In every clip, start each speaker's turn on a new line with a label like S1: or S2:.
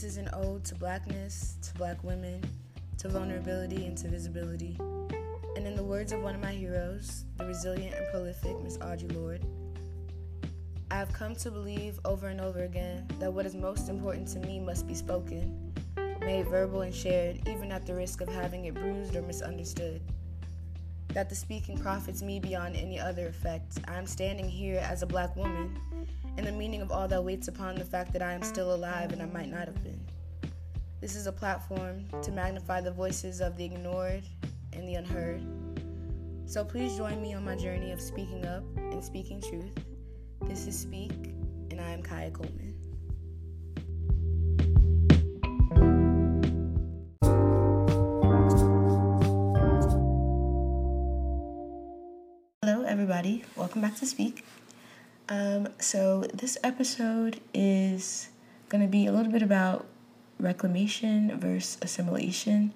S1: This is an ode to blackness, to black women, to vulnerability, and to visibility. And in the words of one of my heroes, the resilient and prolific Miss Audre Lorde, I have come to believe over and over again that what is most important to me must be spoken, made verbal and shared, even at the risk of having it bruised or misunderstood. That the speaking profits me beyond any other effect. I am standing here as a black woman, and the meaning of all that waits upon the fact that I am still alive and I might not have been. This is a platform to magnify the voices of the ignored and the unheard. So please join me on my journey of speaking up and speaking truth. This is Speak, and I am Kaya Coleman. Hello, everybody. Welcome back to Speak. Um, so, this episode is going to be a little bit about reclamation versus assimilation.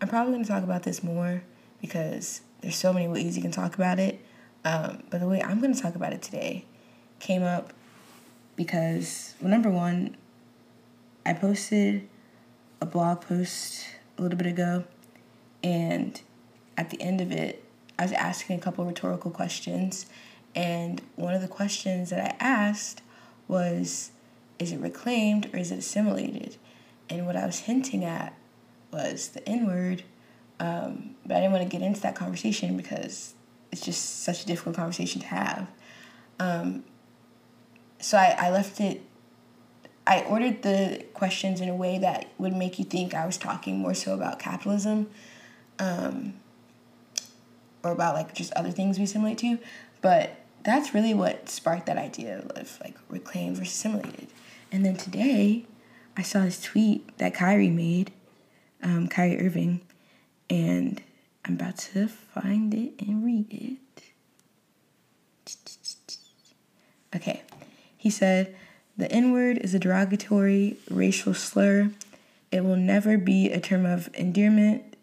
S1: I'm probably going to talk about this more because there's so many ways you can talk about it. Um, but the way I'm going to talk about it today came up because, well, number one, I posted a blog post a little bit ago, and at the end of it, I was asking a couple rhetorical questions. And one of the questions that I asked was, is it reclaimed or is it assimilated? And what I was hinting at was the N word, um, but I didn't want to get into that conversation because it's just such a difficult conversation to have. Um, so I, I left it I ordered the questions in a way that would make you think I was talking more so about capitalism um, or about like just other things we assimilate to. But that's really what sparked that idea of like reclaimed versus assimilated. And then today, I saw this tweet that Kyrie made, um, Kyrie Irving, and I'm about to find it and read it. Okay. He said, The N word is a derogatory racial slur. It will never be a term of endearment.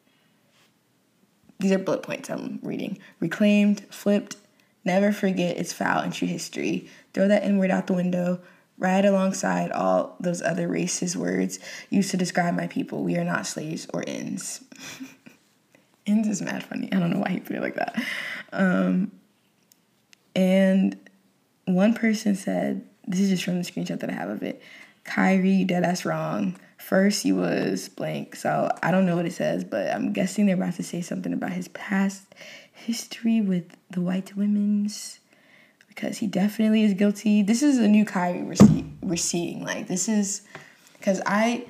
S1: These are bullet points I'm reading. Reclaimed, flipped, never forget its foul and true history. Throw that N word out the window right alongside all those other racist words used to describe my people. We are not slaves or ends. ends is mad funny. I don't know why he put it like that. Um, and one person said, this is just from the screenshot that I have of it. Kyrie, dead ass wrong. First, he was blank. So I don't know what it says, but I'm guessing they're about to say something about his past history with the white women's because he definitely is guilty. This is a new Kyrie we're, see- we're seeing. Like, this is because I,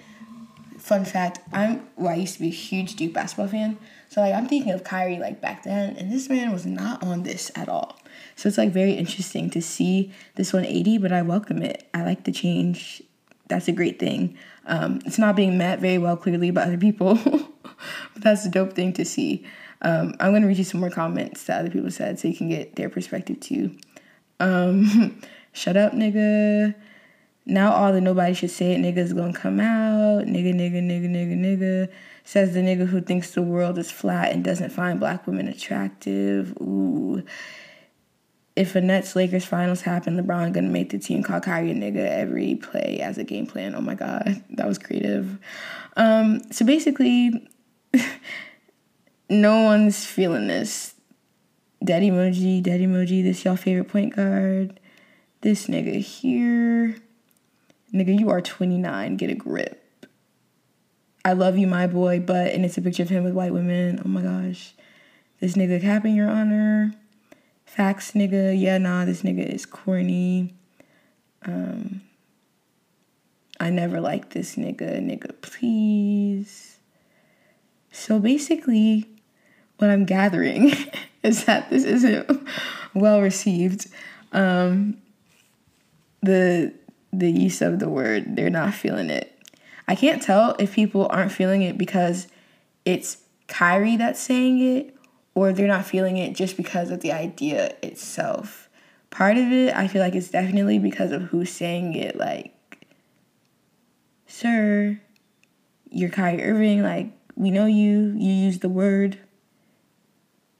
S1: fun fact, I'm, well, I used to be a huge Duke basketball fan. So, like, I'm thinking of Kyrie, like, back then, and this man was not on this at all. So it's like very interesting to see this 180, but I welcome it. I like the change. That's a great thing. Um, it's not being met very well clearly by other people, but that's a dope thing to see. Um, I'm gonna read you some more comments that other people said so you can get their perspective too. Um, shut up, nigga. Now all the nobody should say it niggas gonna come out. Nigga, nigga, nigga, nigga, nigga. Says the nigga who thinks the world is flat and doesn't find black women attractive. Ooh if a Nets Lakers finals happen, LeBron gonna make the team call Kyrie a nigga every play as a game plan. Oh my god, that was creative. Um, so basically, no one's feeling this. Dead emoji, dead emoji. This y'all favorite point guard. This nigga here. Nigga, you are 29. Get a grip. I love you, my boy, but and it's a picture of him with white women. Oh my gosh. This nigga capping your honor. Facts, nigga. Yeah, nah, this nigga is corny. Um, I never liked this nigga. Nigga, please. So basically, what I'm gathering is that this isn't well received. Um, the the use of the word, they're not feeling it. I can't tell if people aren't feeling it because it's Kyrie that's saying it or they're not feeling it just because of the idea itself. Part of it, I feel like it's definitely because of who's saying it. Like, sir, you're Kyrie Irving. Like, we know you. You use the word.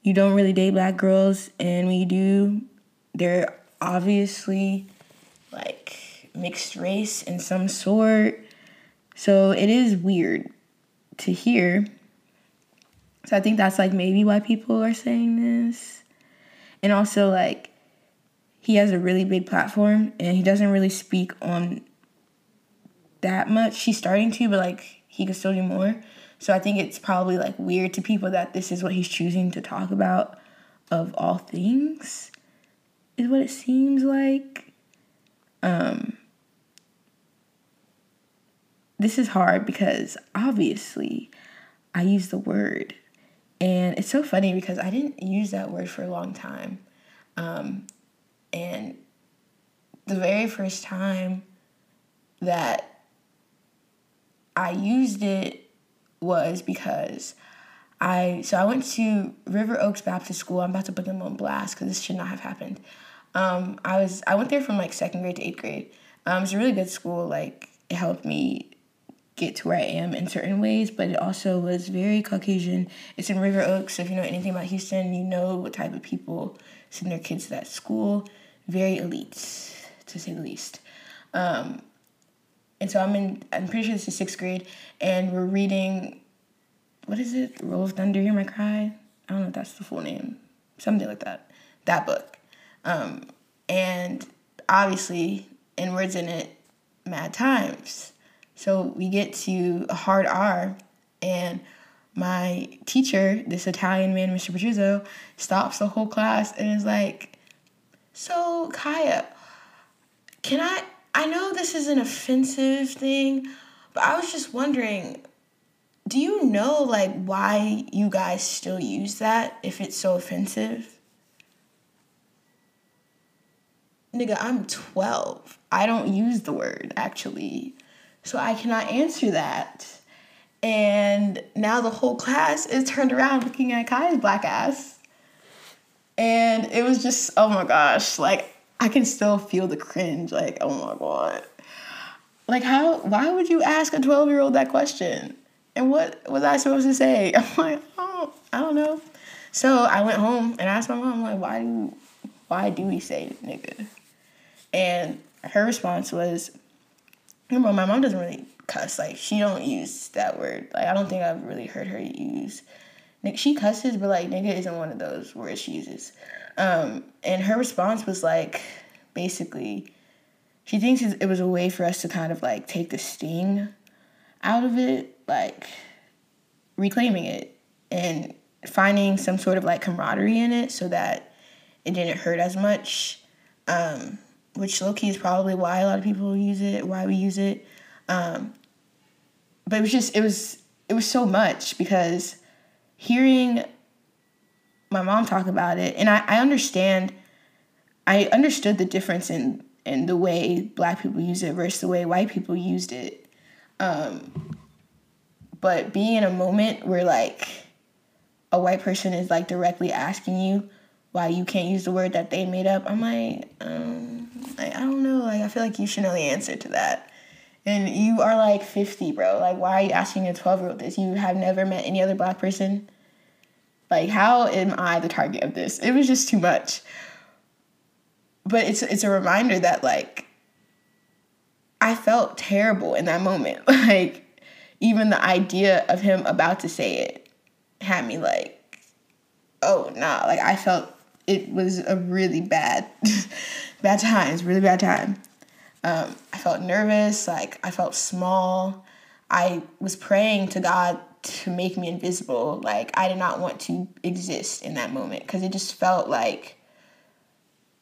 S1: You don't really date black girls, and when you do, they're obviously like mixed race in some sort. So it is weird to hear. So I think that's like maybe why people are saying this. And also like he has a really big platform and he doesn't really speak on that much. He's starting to, but like he could still do more. So I think it's probably like weird to people that this is what he's choosing to talk about of all things is what it seems like. Um this is hard because obviously I use the word. And it's so funny because I didn't use that word for a long time. Um, and the very first time that I used it was because I so I went to River Oaks Baptist School. I'm about to put them on blast because this should not have happened. Um, I was I went there from like second grade to eighth grade. Um, it's a really good school. Like it helped me get to where I am in certain ways, but it also was very Caucasian. It's in River Oaks, so if you know anything about Houston, you know what type of people send their kids to that school. Very elite, to say the least. Um, and so I'm in, I'm pretty sure this is sixth grade, and we're reading, what is it? Roll of Thunder, Hear My Cry? I don't know if that's the full name. Something like that. That book. Um, and obviously, in words in it, mad times. So we get to a hard R, and my teacher, this Italian man, Mr. Patrizio, stops the whole class and is like, So, Kaya, can I? I know this is an offensive thing, but I was just wondering do you know like why you guys still use that if it's so offensive? Nigga, I'm 12. I don't use the word actually. So I cannot answer that. And now the whole class is turned around looking at Kai's black ass. And it was just, oh my gosh, like I can still feel the cringe. Like, oh my God. Like, how, why would you ask a 12 year old that question? And what was I supposed to say? I'm like, oh, I don't know. So I went home and asked my mom, like, why do, why do we say nigga? And her response was, Remember, my mom doesn't really cuss. Like she don't use that word. Like I don't think I've really heard her use. She cusses, but like nigga isn't one of those words she uses. Um, and her response was like, basically, she thinks it was a way for us to kind of like take the sting out of it, like reclaiming it and finding some sort of like camaraderie in it so that it didn't hurt as much. Um, which low key is probably why a lot of people use it, why we use it. Um, but it was just it was it was so much because hearing my mom talk about it, and I, I understand, I understood the difference in in the way black people use it versus the way white people used it. Um, but being in a moment where like a white person is like directly asking you why you can't use the word that they made up, I'm like, um, like, I don't know. Like, I feel like you should know the answer to that. And you are like 50, bro. Like, why are you asking a 12 year old this? You have never met any other black person? Like, how am I the target of this? It was just too much. But it's it's a reminder that like I felt terrible in that moment. Like even the idea of him about to say it had me like, oh nah. Like I felt it was a really bad bad times, really bad time. Um, I felt nervous, like I felt small. I was praying to God to make me invisible. Like I did not want to exist in that moment because it just felt like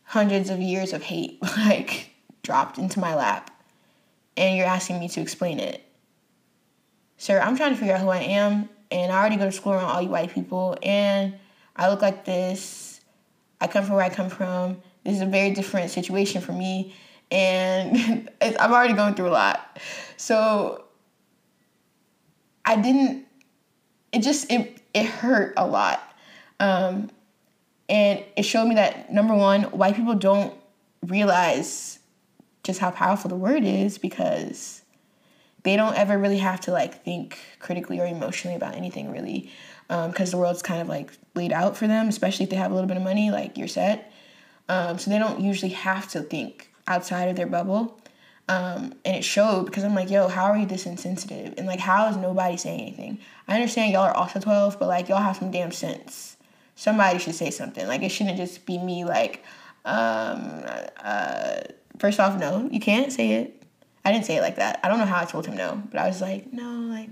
S1: hundreds of years of hate like dropped into my lap and you're asking me to explain it. Sir, I'm trying to figure out who I am and I already go to school around all you white people and I look like this. I come from where I come from this is a very different situation for me and I'm already going through a lot. So I didn't it just it it hurt a lot. Um, and it showed me that number one, white people don't realize just how powerful the word is because they don't ever really have to like think critically or emotionally about anything really because um, the world's kind of like laid out for them especially if they have a little bit of money like you're set um, so they don't usually have to think outside of their bubble. Um, and it showed because I'm like, yo, how are you this insensitive? And like, how is nobody saying anything? I understand y'all are also 12, but like, y'all have some damn sense. Somebody should say something. Like, it shouldn't just be me, like, um, uh, first off, no, you can't say it. I didn't say it like that. I don't know how I told him no, but I was like, no, like,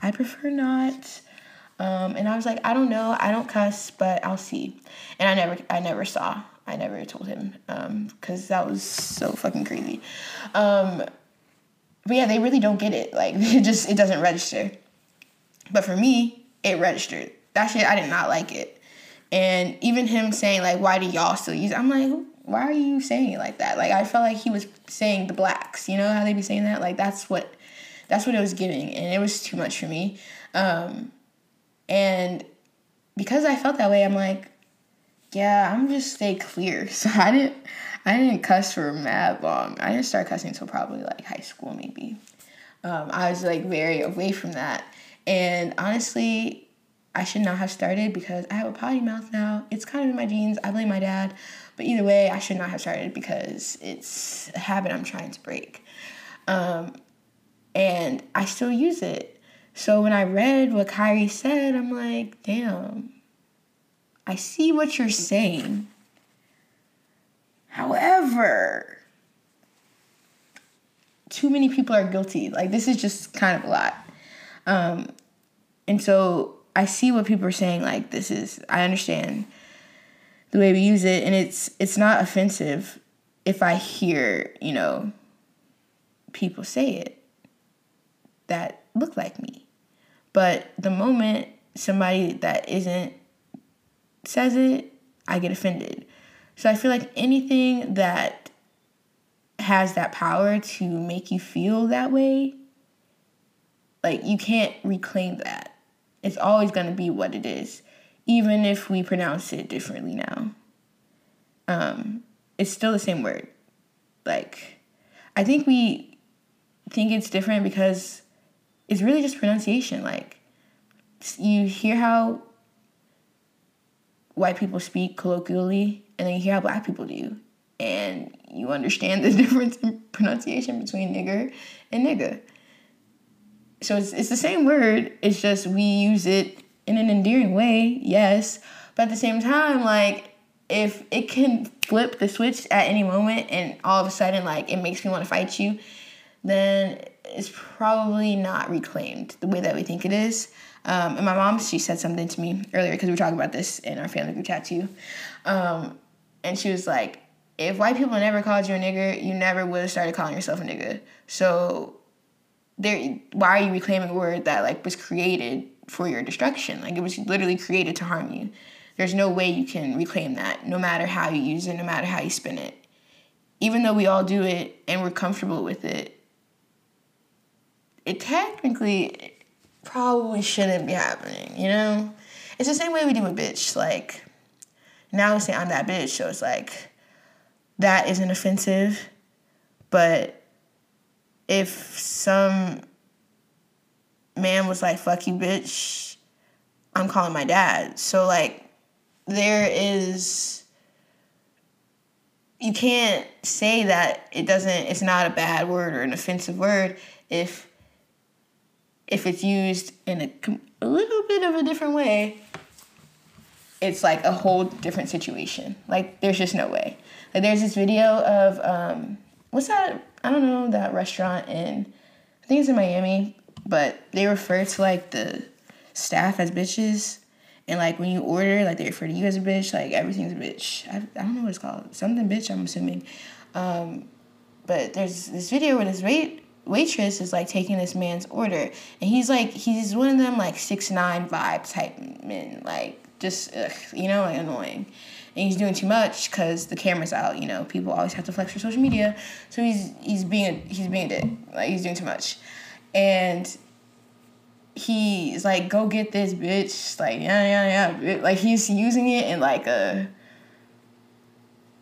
S1: I prefer not. Um, and I was like, I don't know, I don't cuss, but I'll see. And I never, I never saw. I never told him because um, that was so fucking crazy. Um, but yeah, they really don't get it. Like, it just it doesn't register. But for me, it registered. That shit, I did not like it. And even him saying like, "Why do y'all still use?" it? I'm like, why are you saying it like that? Like, I felt like he was saying the blacks. You know how they be saying that? Like, that's what that's what it was giving, and it was too much for me. Um, and because I felt that way, I'm like, yeah, I'm just stay clear. So I didn't I didn't cuss for mad long. I didn't start cussing until probably like high school maybe. Um, I was like very away from that. And honestly, I should not have started because I have a potty mouth now. It's kind of in my genes. I blame my dad. But either way, I should not have started because it's a habit I'm trying to break. Um, and I still use it. So when I read what Kyrie said, I'm like, damn, I see what you're saying. However, too many people are guilty. Like, this is just kind of a lot. Um, and so I see what people are saying. Like, this is, I understand the way we use it, and it's it's not offensive if I hear, you know, people say it that look like me. But the moment somebody that isn't says it, I get offended. So I feel like anything that has that power to make you feel that way, like you can't reclaim that. It's always going to be what it is, even if we pronounce it differently now. Um, it's still the same word. Like, I think we think it's different because it's really just pronunciation. Like, you hear how white people speak colloquially, and then you hear how black people do. And you understand the difference in pronunciation between nigger and nigga. So it's, it's the same word, it's just we use it in an endearing way, yes. But at the same time, like, if it can flip the switch at any moment and all of a sudden, like, it makes me want to fight you, then it's probably not reclaimed the way that we think it is. Um, and my mom, she said something to me earlier because we were talking about this in our family group chat too. Um, and she was like, if white people never called you a nigger, you never would have started calling yourself a nigger. So there why are you reclaiming a word that like was created for your destruction? Like it was literally created to harm you. There's no way you can reclaim that, no matter how you use it, no matter how you spin it. Even though we all do it and we're comfortable with it, it technically probably shouldn't be happening, you know? It's the same way we do with bitch. Like, now we say I'm that bitch, so it's like, that isn't offensive. But if some man was like, fuck you, bitch, I'm calling my dad. So, like, there is, you can't say that it doesn't, it's not a bad word or an offensive word if if it's used in a, a little bit of a different way, it's like a whole different situation. Like there's just no way. Like there's this video of um, what's that? I don't know that restaurant in I think it's in Miami, but they refer to like the staff as bitches. And like when you order, like they refer to you as a bitch, like everything's a bitch. I, I don't know what it's called. Something bitch, I'm assuming. Um, but there's this video where this wait waitress is like taking this man's order, and he's like he's one of them like six nine vibe type men, like just ugh, you know like annoying. And he's doing too much because the camera's out. You know, people always have to flex for social media, so he's he's being he's being a dick. Like he's doing too much, and he's like, "Go get this bitch!" Like yeah yeah yeah. Like he's using it in like a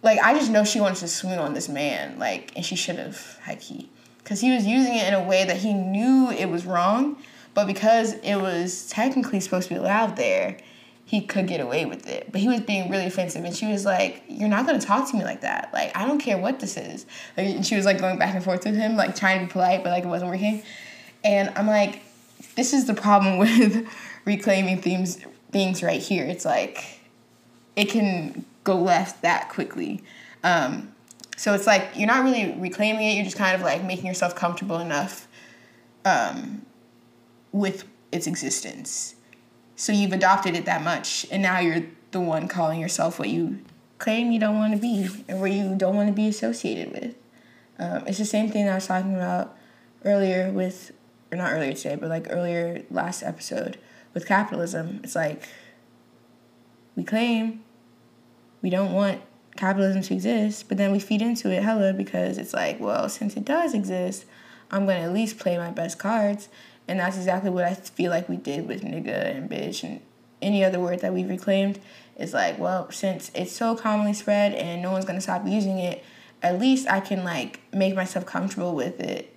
S1: like I just know she wants to swing on this man, like, and she should have, like he because he was using it in a way that he knew it was wrong, but because it was technically supposed to be allowed there, he could get away with it. But he was being really offensive, and she was like, "You're not gonna talk to me like that. Like I don't care what this is." Like, and she was like going back and forth with him, like trying to be polite, but like it wasn't working. And I'm like, this is the problem with reclaiming themes things right here. It's like it can go left that quickly. Um, so it's like you're not really reclaiming it. You're just kind of like making yourself comfortable enough um, with its existence. So you've adopted it that much, and now you're the one calling yourself what you claim you don't want to be and where you don't want to be associated with. Um, it's the same thing I was talking about earlier with, or not earlier today, but like earlier last episode with capitalism. It's like we claim we don't want capitalism to exist, but then we feed into it hella because it's like, well, since it does exist, I'm to at least play my best cards and that's exactly what I feel like we did with nigga and bitch and any other word that we've reclaimed. Is like, well, since it's so commonly spread and no one's gonna stop using it, at least I can like make myself comfortable with it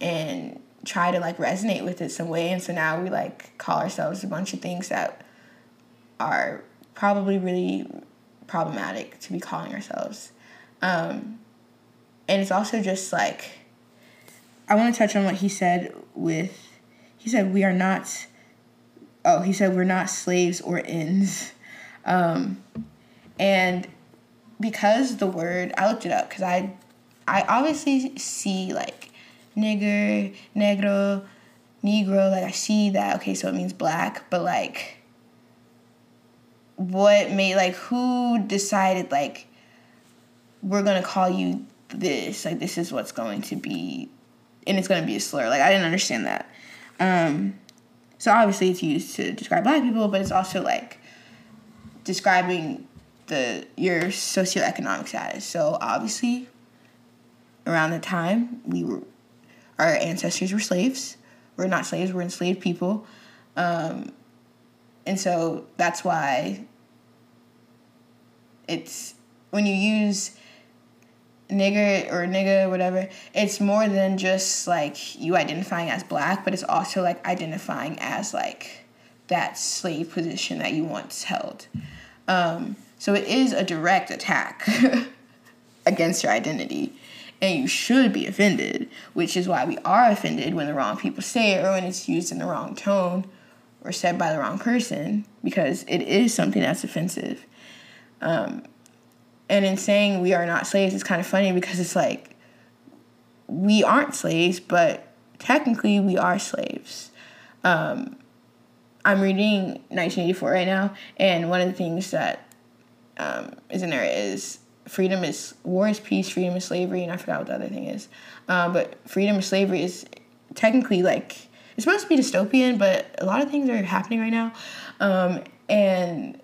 S1: and try to like resonate with it some way. And so now we like call ourselves a bunch of things that are probably really problematic to be calling ourselves. Um, and it's also just like, I want to touch on what he said with he said we are not oh he said we're not slaves or ends um, and because the word i looked it up because i i obviously see like nigger negro negro like i see that okay so it means black but like what made like who decided like we're gonna call you this like this is what's going to be and it's gonna be a slur like i didn't understand that um, so obviously it's used to describe black people, but it's also like describing the your socioeconomic status. So obviously around the time we were our ancestors were slaves. We're not slaves, we're enslaved people. Um, and so that's why it's when you use nigger or nigga whatever it's more than just like you identifying as black but it's also like identifying as like that slave position that you once held. Um, so it is a direct attack against your identity. And you should be offended which is why we are offended when the wrong people say it or when it's used in the wrong tone or said by the wrong person because it is something that's offensive um, and in saying we are not slaves, it's kind of funny because it's like we aren't slaves, but technically we are slaves. Um, I'm reading 1984 right now, and one of the things that um, is in there is freedom is war is peace, freedom is slavery, and I forgot what the other thing is. Um, but freedom is slavery is technically like it's supposed to be dystopian, but a lot of things are happening right now, um, and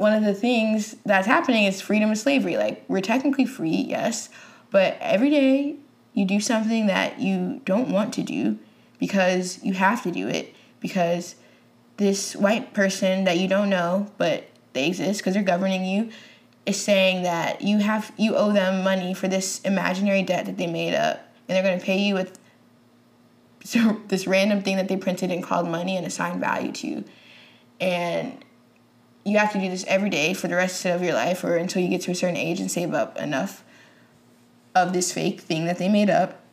S1: one of the things that's happening is freedom of slavery. Like, we're technically free, yes, but every day you do something that you don't want to do because you have to do it because this white person that you don't know, but they exist because they're governing you, is saying that you have you owe them money for this imaginary debt that they made up, and they're going to pay you with so this random thing that they printed and called money and assigned value to, and you have to do this every day for the rest of your life or until you get to a certain age and save up enough of this fake thing that they made up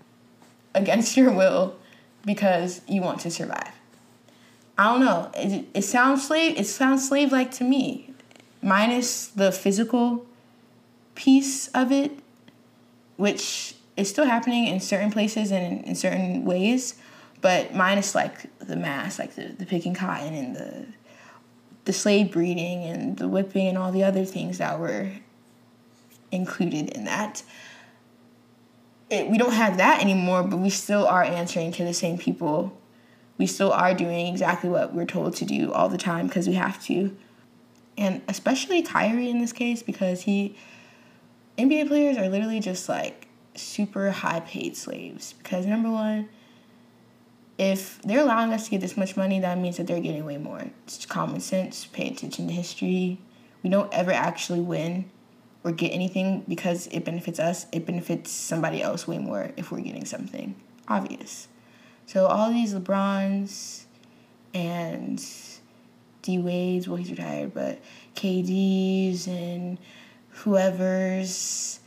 S1: against your will because you want to survive. I don't know. It, it sounds slave. It sounds slave like to me, minus the physical piece of it, which is still happening in certain places and in, in certain ways, but minus like the mass, like the, the picking cotton and the the slave breeding and the whipping and all the other things that were included in that. It, we don't have that anymore, but we still are answering to the same people. We still are doing exactly what we're told to do all the time because we have to. And especially Kyrie in this case because he NBA players are literally just like super high paid slaves because number one, if they're allowing us to get this much money, that means that they're getting way more. It's common sense. Pay attention to history. We don't ever actually win or get anything because it benefits us. It benefits somebody else way more if we're getting something obvious. So all these LeBrons and D Wade's, well, he's retired, but KD's and whoever's,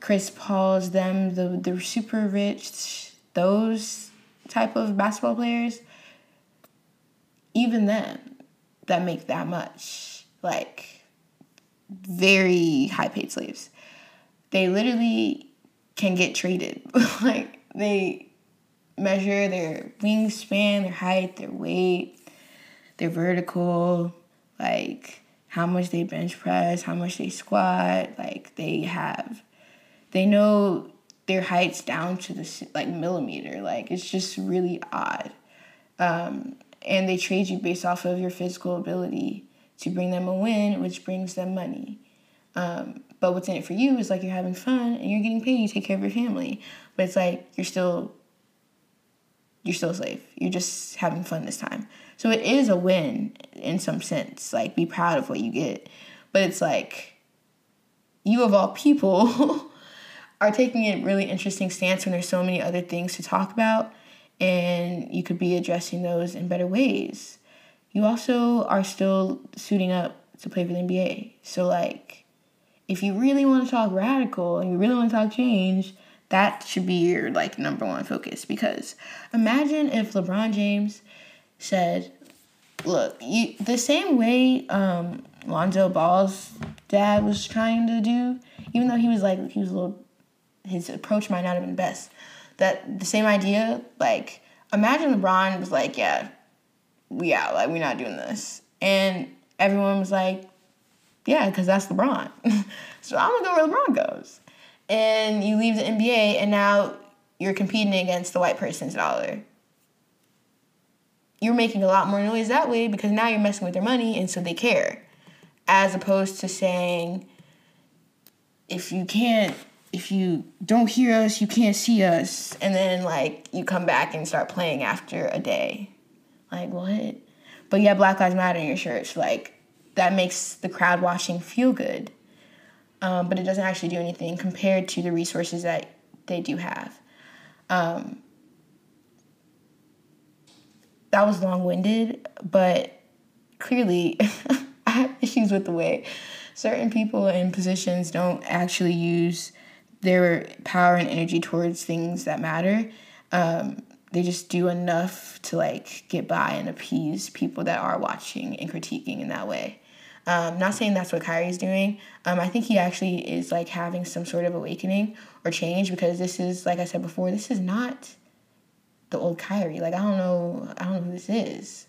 S1: Chris Paul's, them, the, the super rich, those type of basketball players, even them that make that much, like very high paid slaves, they literally can get traded. like they measure their wingspan, their height, their weight, their vertical, like how much they bench press, how much they squat, like they have they know their heights down to the like millimeter. Like it's just really odd. Um, and they trade you based off of your physical ability to bring them a win, which brings them money. Um, but what's in it for you is like you're having fun and you're getting paid. You take care of your family, but it's like you're still you're still a slave. You're just having fun this time. So it is a win in some sense. Like be proud of what you get, but it's like you of all people are taking a really interesting stance when there's so many other things to talk about and you could be addressing those in better ways. You also are still suiting up to play for the NBA. So like if you really want to talk radical and you really want to talk change, that should be your like number one focus because imagine if LeBron James said, "Look, you, the same way um, Lonzo Ball's dad was trying to do, even though he was like he was a little his approach might not have been best. That the same idea, like imagine LeBron was like, yeah, we out, like we're not doing this, and everyone was like, yeah, because that's LeBron. so I'm gonna go where LeBron goes, and you leave the NBA, and now you're competing against the white person's dollar. You're making a lot more noise that way because now you're messing with their money, and so they care, as opposed to saying, if you can't if you don't hear us, you can't see us. And then like you come back and start playing after a day. Like what? But yeah, Black Lives Matter in your shirts. Like that makes the crowd watching feel good. Um, but it doesn't actually do anything compared to the resources that they do have. Um, that was long winded, but clearly I have issues with the way certain people in positions don't actually use their power and energy towards things that matter. Um, they just do enough to like get by and appease people that are watching and critiquing in that way. Um, not saying that's what Kyrie's doing. Um, I think he actually is like having some sort of awakening or change because this is, like I said before, this is not the old Kyrie. Like I don't know, I don't know who this is,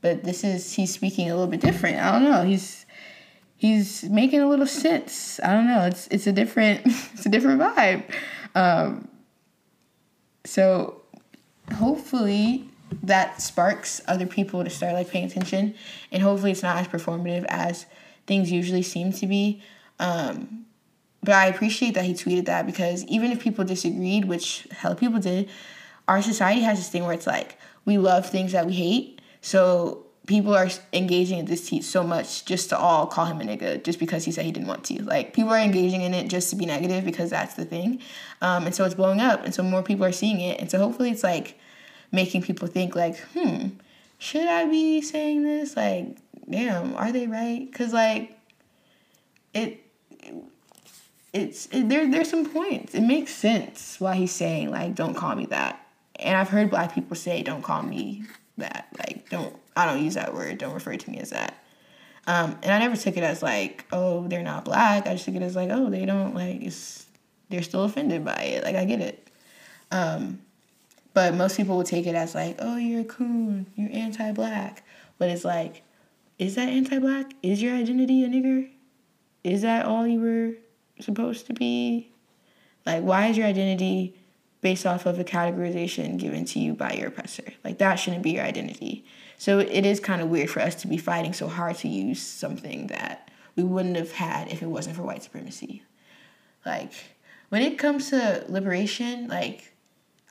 S1: but this is he's speaking a little bit different. I don't know. He's he's making a little sense. I don't know. It's it's a different it's a different vibe. Um, so hopefully that sparks other people to start like paying attention, and hopefully it's not as performative as things usually seem to be. Um, but I appreciate that he tweeted that because even if people disagreed, which hell people did, our society has this thing where it's like we love things that we hate. So people are engaging in this tweet so much just to all call him a nigga just because he said he didn't want to. Like people are engaging in it just to be negative because that's the thing, um, and so it's blowing up, and so more people are seeing it, and so hopefully it's like making people think like, hmm, should I be saying this? Like, damn, are they right? Cause like, it. It's it, there. There's some points. It makes sense why he's saying like, "Don't call me that." And I've heard black people say, "Don't call me that." Like, don't I don't use that word. Don't refer to me as that. Um, and I never took it as like, oh, they're not black. I just took it as like, oh, they don't like it's they're still offended by it. Like I get it. Um, but most people would take it as like, oh, you're a coon, you're anti-black. But it's like, is that anti-black? Is your identity a nigger? Is that all you were supposed to be? Like, why is your identity based off of a categorization given to you by your oppressor? Like that shouldn't be your identity. So it is kind of weird for us to be fighting so hard to use something that we wouldn't have had if it wasn't for white supremacy. Like, when it comes to liberation, like,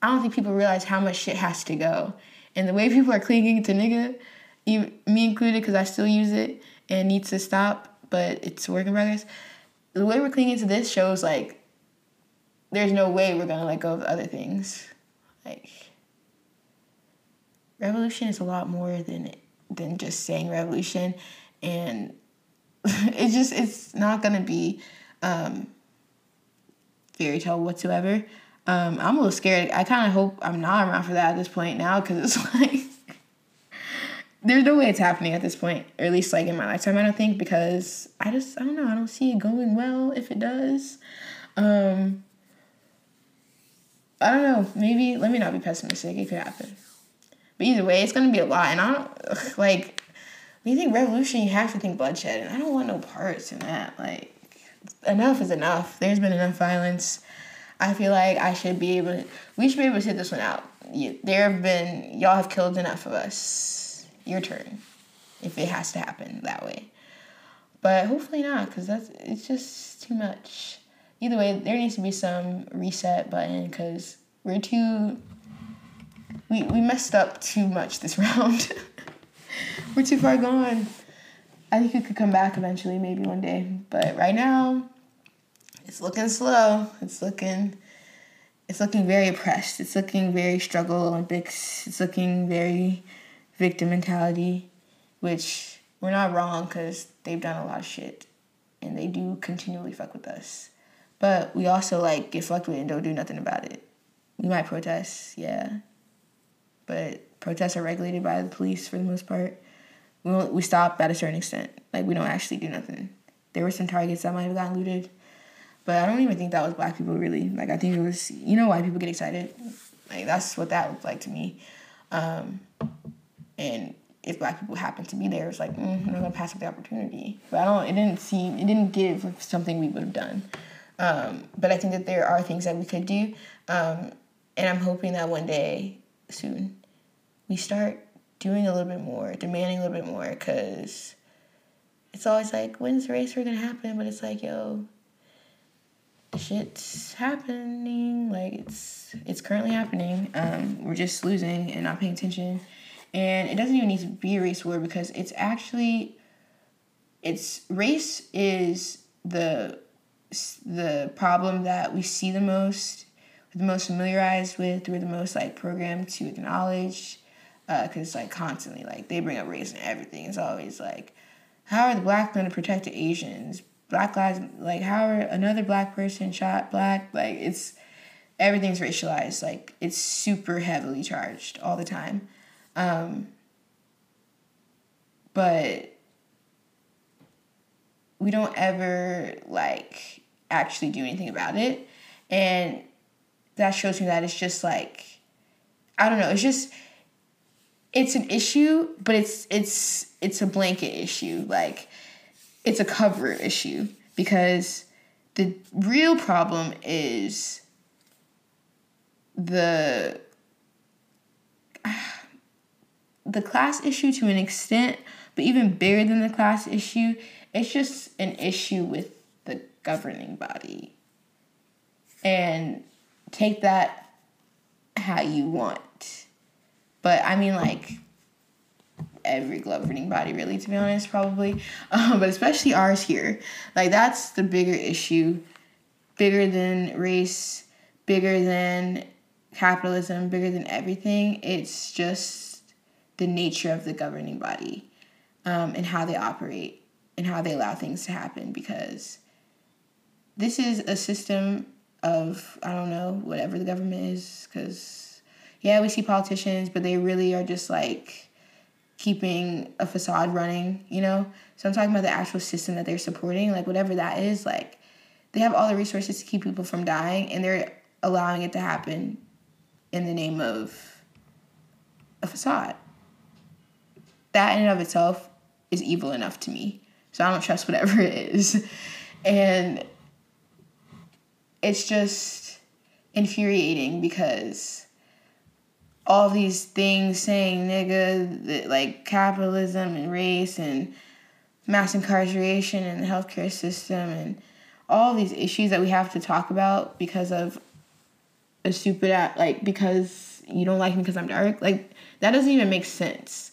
S1: I don't think people realize how much shit has to go. And the way people are clinging to nigga, even, me included, because I still use it and needs to stop, but it's working progress. The way we're clinging to this shows, like, there's no way we're gonna let go of other things. Like, revolution is a lot more than than just saying revolution. And it's just, it's not to be um, fairy tale whatsoever. Um, I'm a little scared. I kind of hope I'm not around for that at this point now because it's like there's no way it's happening at this point, or at least like in my lifetime. I don't think because I just I don't know. I don't see it going well if it does. Um, I don't know. Maybe let me not be pessimistic. It could happen, but either way, it's gonna be a lot. And I don't like when you think revolution, you have to think bloodshed, and I don't want no parts in that. Like enough is enough. There's been enough violence. I feel like I should be able. To, we should be able to sit this one out. There have been y'all have killed enough of us. Your turn, if it has to happen that way. But hopefully not, because that's it's just too much. Either way, there needs to be some reset button because we're too. We we messed up too much this round. we're too far gone. I think we could come back eventually, maybe one day. But right now, it's looking slow. It's looking it's looking very oppressed. It's looking very struggle Olympics. It's looking very victim mentality, which we're not wrong because they've done a lot of shit and they do continually fuck with us. But we also like get fucked with and don't do nothing about it. We might protest, yeah. But protests are regulated by the police for the most part. We, we stop at a certain extent. Like we don't actually do nothing. There were some targets that might have gotten looted but I don't even think that was black people really. Like I think it was you know why people get excited. Like that's what that looked like to me. Um, and if black people happen to be there, it's like mm, I'm not gonna pass up the opportunity. But I don't. It didn't seem. It didn't give something we would have done. Um, but I think that there are things that we could do, um, and I'm hoping that one day soon we start doing a little bit more, demanding a little bit more, because it's always like when's the race gonna happen? But it's like yo, shit's happening. Like it's it's currently happening. Um, we're just losing and not paying attention. And it doesn't even need to be a race war because it's actually it's race is the the problem that we see the most, the most familiarized with, we're the most like programmed to acknowledge. Because uh, it's like constantly like they bring up race and everything. It's always like, how are the black going to protect the Asians? black lives like how are another black person shot black like it's everything's racialized like it's super heavily charged all the time um, but we don't ever like actually do anything about it and that shows me that it's just like i don't know it's just it's an issue but it's it's it's a blanket issue like it's a cover issue because the real problem is the the class issue to an extent, but even bigger than the class issue, it's just an issue with the governing body. And take that how you want. But I mean, like, every governing body, really, to be honest, probably. Um, but especially ours here. Like, that's the bigger issue. Bigger than race, bigger than capitalism, bigger than everything. It's just the nature of the governing body um, and how they operate and how they allow things to happen because this is a system of, I don't know, whatever the government is. Because, yeah, we see politicians, but they really are just like keeping a facade running, you know? So I'm talking about the actual system that they're supporting, like whatever that is, like they have all the resources to keep people from dying and they're allowing it to happen in the name of a facade. That in and of itself is evil enough to me. So I don't trust whatever it is. And it's just infuriating because all these things saying nigga, that, like capitalism and race and mass incarceration and the healthcare system and all these issues that we have to talk about because of a stupid act, like because you don't like me because I'm dark. Like that doesn't even make sense.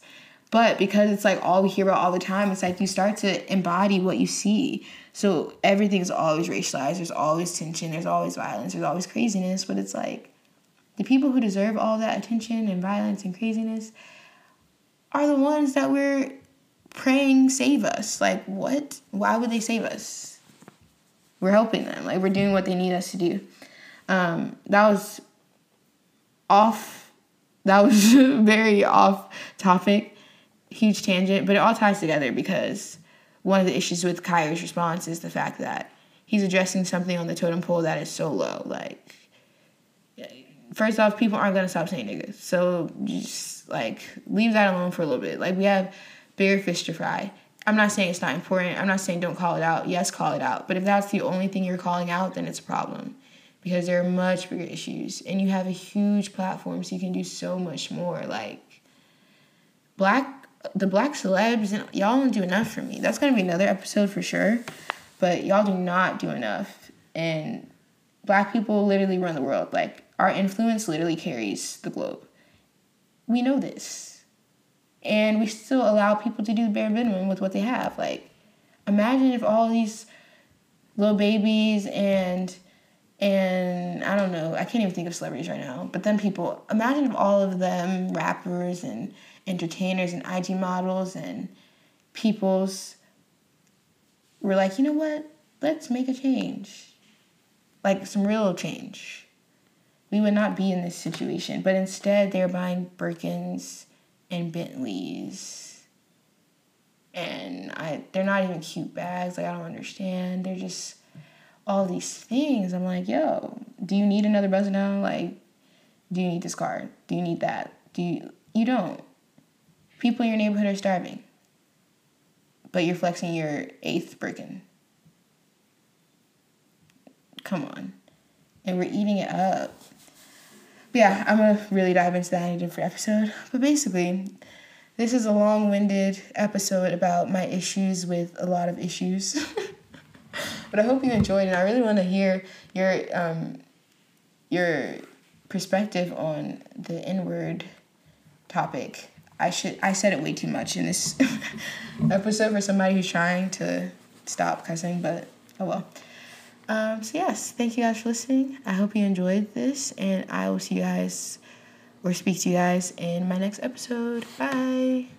S1: But because it's like all we hear about all the time, it's like you start to embody what you see. So everything's always racialized. There's always tension. There's always violence. There's always craziness. But it's like the people who deserve all that attention and violence and craziness are the ones that we're praying save us. Like, what? Why would they save us? We're helping them. Like, we're doing what they need us to do. Um, that was off. That was very off topic, huge tangent, but it all ties together because one of the issues with Kyrie's response is the fact that he's addressing something on the totem pole that is so low. Like, first off, people aren't gonna stop saying niggas. So just like leave that alone for a little bit. Like we have bigger fish to fry. I'm not saying it's not important. I'm not saying don't call it out. Yes, call it out. But if that's the only thing you're calling out, then it's a problem. Because there are much bigger issues. And you have a huge platform, so you can do so much more. Like black the black celebs and y'all don't do enough for me. That's gonna be another episode for sure. But y'all do not do enough. And black people literally run the world. Like our influence literally carries the globe. We know this. And we still allow people to do bare minimum with what they have. Like, imagine if all these little babies and and I don't know, I can't even think of celebrities right now, but then people imagine if all of them rappers and entertainers and IG models and peoples were like, you know what? Let's make a change. Like some real change we would not be in this situation. But instead, they're buying Birkins and Bentleys. And I, they're not even cute bags. Like, I don't understand. They're just all these things. I'm like, yo, do you need another buzzer now? Like, do you need this car? Do you need that? Do you? You don't. People in your neighborhood are starving. But you're flexing your eighth Birkin. Come on. And we're eating it up yeah, I'm gonna really dive into that in a different episode. But basically, this is a long winded episode about my issues with a lot of issues. but I hope you enjoyed it. I really want to hear your um, your perspective on the N word topic. I should I said it way too much in this episode for somebody who's trying to stop cussing, but oh well. Um, so, yes, thank you guys for listening. I hope you enjoyed this, and I will see you guys or speak to you guys in my next episode. Bye.